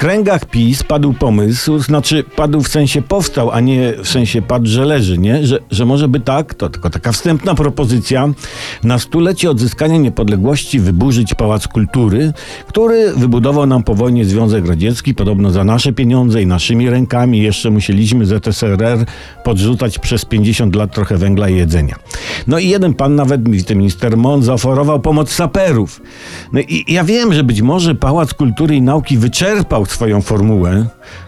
kręgach PiS padł pomysł, znaczy padł w sensie powstał, a nie w sensie padł, że leży, nie? Że, że może by tak, to tylko taka wstępna propozycja, na stulecie odzyskania niepodległości wyburzyć Pałac Kultury, który wybudował nam po wojnie Związek Radziecki, podobno za nasze pieniądze i naszymi rękami. Jeszcze musieliśmy ZSRR podrzucać przez 50 lat trochę węgla i jedzenia. No i jeden pan, nawet wiceminister Mon, zaoferował pomoc saperów. No i ja wiem, że być może Pałac Kultury i Nauki wyczerpał swoją formułę,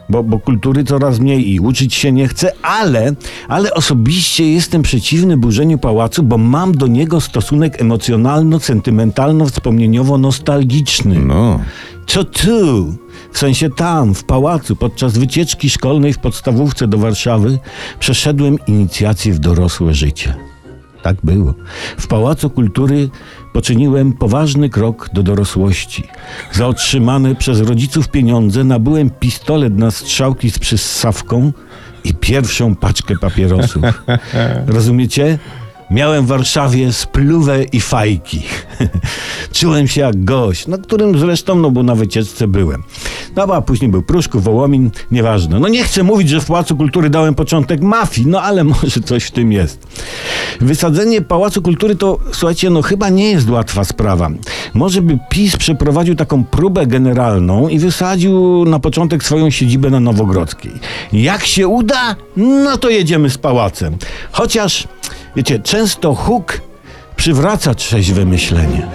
bo, bo kultury coraz mniej i uczyć się nie chce, ale, ale osobiście jestem przeciwny burzeniu pałacu, bo mam do niego stosunek emocjonalno-sentymentalno-wspomnieniowo-nostalgiczny. No. Co tu? W sensie tam, w pałacu, podczas wycieczki szkolnej w podstawówce do Warszawy przeszedłem inicjację w dorosłe życie. Tak było. W Pałacu Kultury poczyniłem poważny krok do dorosłości. Za otrzymane przez rodziców pieniądze nabyłem pistolet na strzałki z przyssawką i pierwszą paczkę papierosów. Rozumiecie? Miałem w Warszawie spluwę i fajki. Czułem się jak gość, na którym zresztą, no bo na wycieczce byłem. No a później był Pruszków, Wołomin, nieważne. No nie chcę mówić, że w Pałacu Kultury dałem początek mafii, no ale może coś w tym jest. Wysadzenie Pałacu Kultury to, słuchajcie, no chyba nie jest łatwa sprawa. Może by PiS przeprowadził taką próbę generalną i wysadził na początek swoją siedzibę na Nowogrodzkiej. Jak się uda, no to jedziemy z pałacem. Chociaż, wiecie, często huk przywraca trzeźwe myślenie.